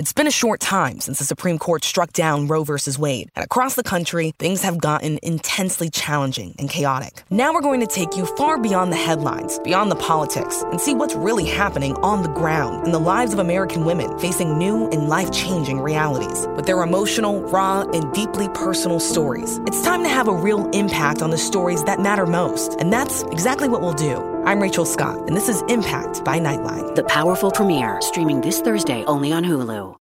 It's been a short time since the Supreme Court struck down Roe v. Wade, and across the country, things have gotten intensely challenging and chaotic. Now we're going to take you far beyond the headlines, beyond the politics, and see what's really happening on the ground in the lives of American women facing new and life changing realities. With their emotional, raw, and deeply personal stories, it's time to have a real impact on the stories that matter most, and that's exactly what we'll do. I'm Rachel Scott, and this is Impact by Nightline. The powerful premiere, streaming this Thursday only on Hulu.